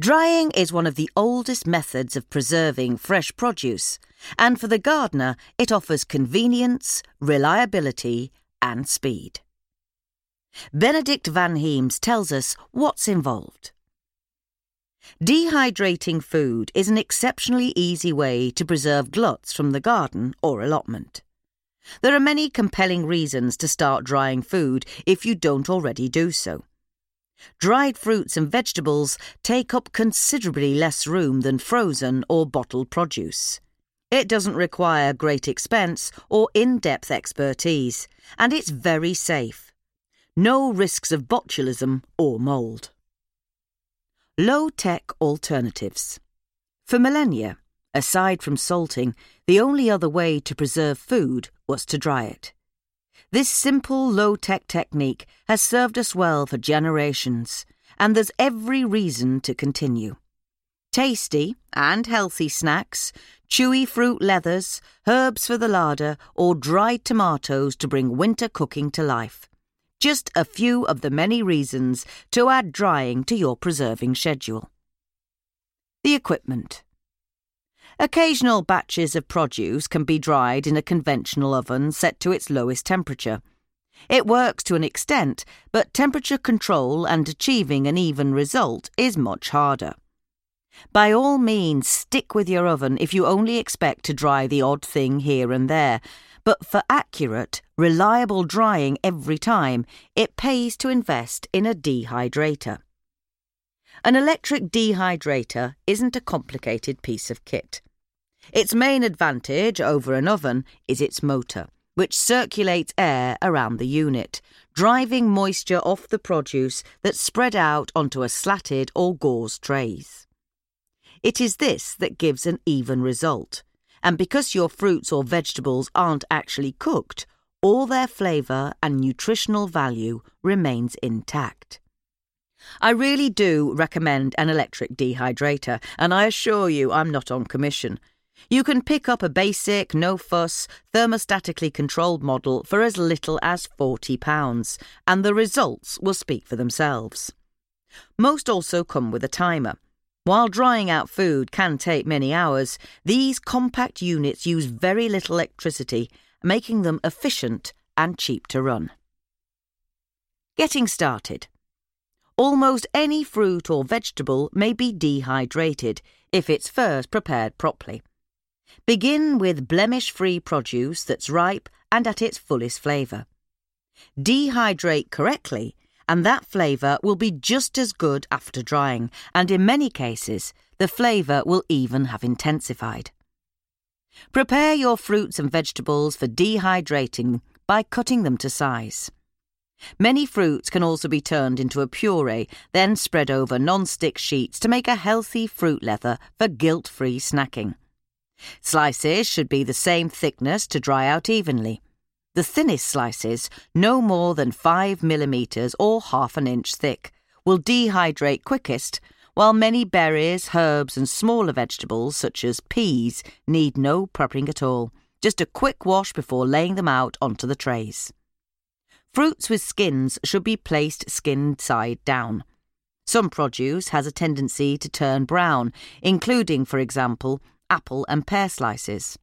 Drying is one of the oldest methods of preserving fresh produce, and for the gardener, it offers convenience, reliability, and speed. Benedict Vanheems tells us what's involved. Dehydrating food is an exceptionally easy way to preserve gluts from the garden or allotment. There are many compelling reasons to start drying food if you don't already do so. Dried fruits and vegetables take up considerably less room than frozen or bottled produce. It doesn't require great expense or in depth expertise, and it's very safe. No risks of botulism or mould. Low tech alternatives. For millennia, aside from salting, the only other way to preserve food was to dry it. This simple low tech technique has served us well for generations, and there's every reason to continue. Tasty and healthy snacks, chewy fruit leathers, herbs for the larder, or dried tomatoes to bring winter cooking to life. Just a few of the many reasons to add drying to your preserving schedule. The equipment. Occasional batches of produce can be dried in a conventional oven set to its lowest temperature. It works to an extent, but temperature control and achieving an even result is much harder. By all means, stick with your oven if you only expect to dry the odd thing here and there, but for accurate, reliable drying every time, it pays to invest in a dehydrator. An electric dehydrator isn't a complicated piece of kit. Its main advantage over an oven is its motor, which circulates air around the unit, driving moisture off the produce that's spread out onto a slatted or gauze trays. It is this that gives an even result, and because your fruits or vegetables aren't actually cooked, all their flavour and nutritional value remains intact. I really do recommend an electric dehydrator, and I assure you I'm not on commission. You can pick up a basic, no fuss, thermostatically controlled model for as little as £40, and the results will speak for themselves. Most also come with a timer. While drying out food can take many hours, these compact units use very little electricity, making them efficient and cheap to run. Getting started. Almost any fruit or vegetable may be dehydrated if it's first prepared properly. Begin with blemish free produce that's ripe and at its fullest flavour. Dehydrate correctly, and that flavour will be just as good after drying, and in many cases, the flavour will even have intensified. Prepare your fruits and vegetables for dehydrating by cutting them to size. Many fruits can also be turned into a puree, then spread over non-stick sheets to make a healthy fruit leather for guilt-free snacking. Slices should be the same thickness to dry out evenly. The thinnest slices, no more than 5 millimetres or half an inch thick, will dehydrate quickest, while many berries, herbs, and smaller vegetables, such as peas, need no prepping at all, just a quick wash before laying them out onto the trays. Fruits with skins should be placed skin side down. Some produce has a tendency to turn brown, including, for example, apple and pear slices.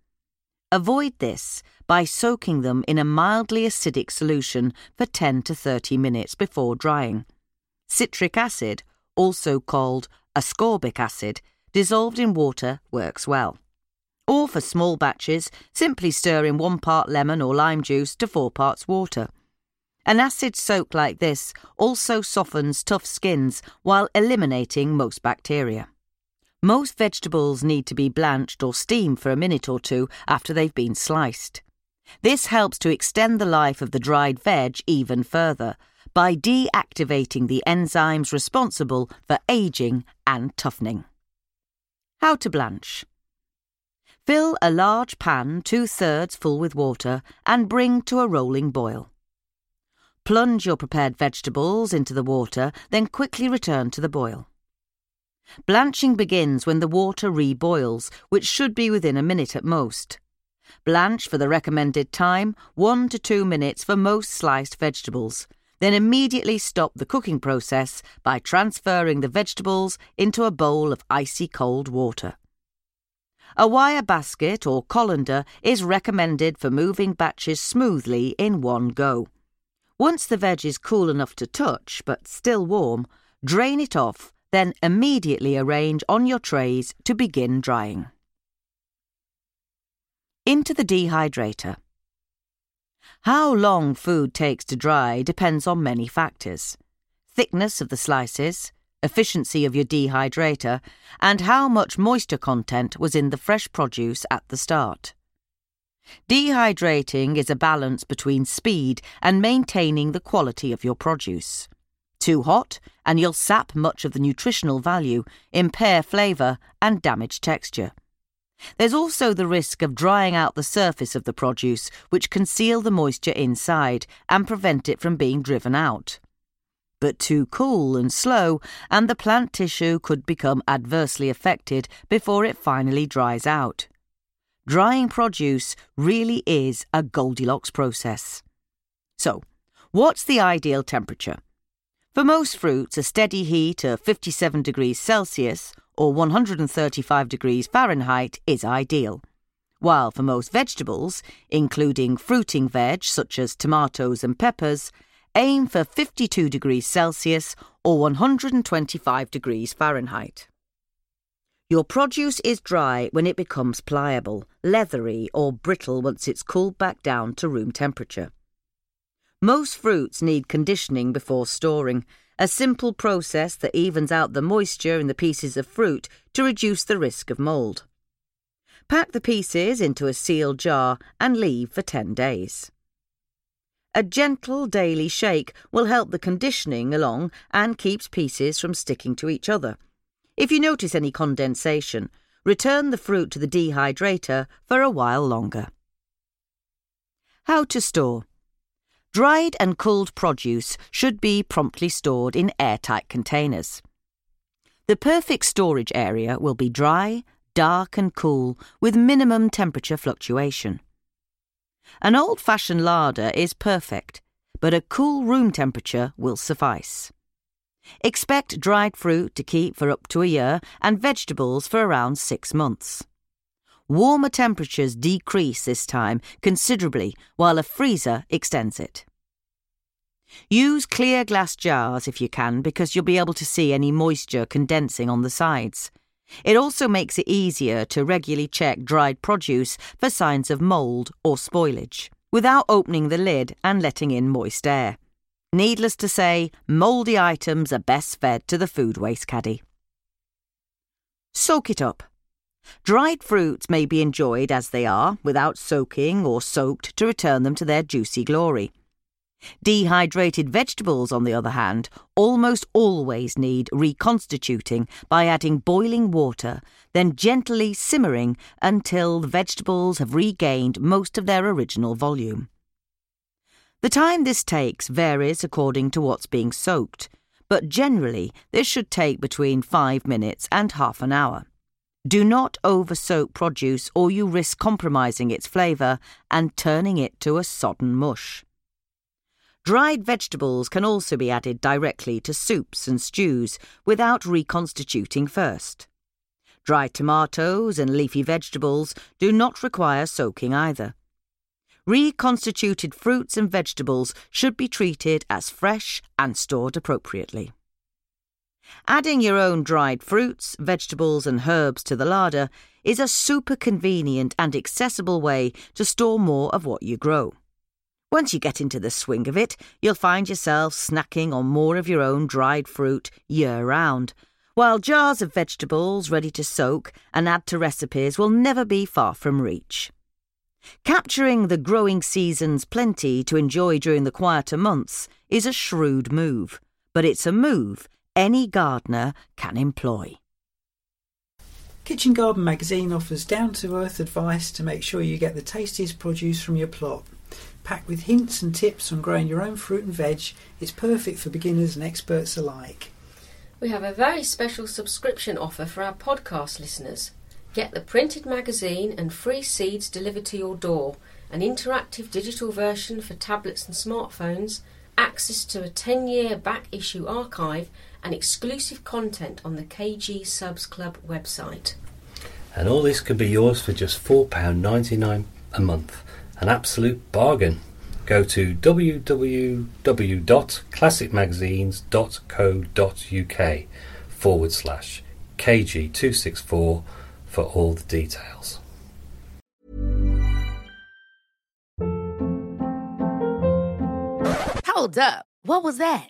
Avoid this by soaking them in a mildly acidic solution for 10 to 30 minutes before drying. Citric acid, also called ascorbic acid, dissolved in water works well. Or for small batches, simply stir in one part lemon or lime juice to four parts water. An acid soak like this also softens tough skins while eliminating most bacteria. Most vegetables need to be blanched or steamed for a minute or two after they've been sliced. This helps to extend the life of the dried veg even further by deactivating the enzymes responsible for aging and toughening. How to blanch. Fill a large pan two thirds full with water and bring to a rolling boil. Plunge your prepared vegetables into the water, then quickly return to the boil. Blanching begins when the water reboils, which should be within a minute at most. Blanch for the recommended time, one to two minutes for most sliced vegetables. Then immediately stop the cooking process by transferring the vegetables into a bowl of icy cold water. A wire basket or colander is recommended for moving batches smoothly in one go. Once the veg is cool enough to touch but still warm, drain it off, then immediately arrange on your trays to begin drying. Into the dehydrator. How long food takes to dry depends on many factors thickness of the slices, efficiency of your dehydrator, and how much moisture content was in the fresh produce at the start. Dehydrating is a balance between speed and maintaining the quality of your produce. Too hot, and you'll sap much of the nutritional value, impair flavour, and damage texture. There's also the risk of drying out the surface of the produce, which can seal the moisture inside and prevent it from being driven out. But too cool and slow, and the plant tissue could become adversely affected before it finally dries out drying produce really is a Goldilocks process. So, what's the ideal temperature? For most fruits, a steady heat of 57 degrees Celsius or 135 degrees Fahrenheit is ideal. While for most vegetables, including fruiting veg such as tomatoes and peppers, aim for 52 degrees Celsius or 125 degrees Fahrenheit. Your produce is dry when it becomes pliable, leathery, or brittle once it's cooled back down to room temperature. Most fruits need conditioning before storing, a simple process that evens out the moisture in the pieces of fruit to reduce the risk of mould. Pack the pieces into a sealed jar and leave for 10 days. A gentle daily shake will help the conditioning along and keeps pieces from sticking to each other. If you notice any condensation, return the fruit to the dehydrator for a while longer. How to store. Dried and cooled produce should be promptly stored in airtight containers. The perfect storage area will be dry, dark, and cool with minimum temperature fluctuation. An old fashioned larder is perfect, but a cool room temperature will suffice. Expect dried fruit to keep for up to a year and vegetables for around six months. Warmer temperatures decrease this time considerably, while a freezer extends it. Use clear glass jars if you can because you'll be able to see any moisture condensing on the sides. It also makes it easier to regularly check dried produce for signs of mould or spoilage without opening the lid and letting in moist air. Needless to say, mouldy items are best fed to the food waste caddy. Soak it up. Dried fruits may be enjoyed as they are, without soaking or soaked to return them to their juicy glory. Dehydrated vegetables, on the other hand, almost always need reconstituting by adding boiling water, then gently simmering until the vegetables have regained most of their original volume. The time this takes varies according to what's being soaked, but generally this should take between 5 minutes and half an hour. Do not over soak produce or you risk compromising its flavour and turning it to a sodden mush. Dried vegetables can also be added directly to soups and stews without reconstituting first. Dried tomatoes and leafy vegetables do not require soaking either. Reconstituted fruits and vegetables should be treated as fresh and stored appropriately. Adding your own dried fruits, vegetables, and herbs to the larder is a super convenient and accessible way to store more of what you grow. Once you get into the swing of it, you'll find yourself snacking on more of your own dried fruit year round, while jars of vegetables ready to soak and add to recipes will never be far from reach. Capturing the growing season's plenty to enjoy during the quieter months is a shrewd move, but it's a move any gardener can employ. Kitchen Garden magazine offers down to earth advice to make sure you get the tastiest produce from your plot. Packed with hints and tips on growing your own fruit and veg, it's perfect for beginners and experts alike. We have a very special subscription offer for our podcast listeners. Get the printed magazine and free seeds delivered to your door, an interactive digital version for tablets and smartphones, access to a 10 year back issue archive, and exclusive content on the KG Subs Club website. And all this could be yours for just £4.99 a month. An absolute bargain. Go to www.classicmagazines.co.uk forward slash KG264 for all the details. Hold up. What was that?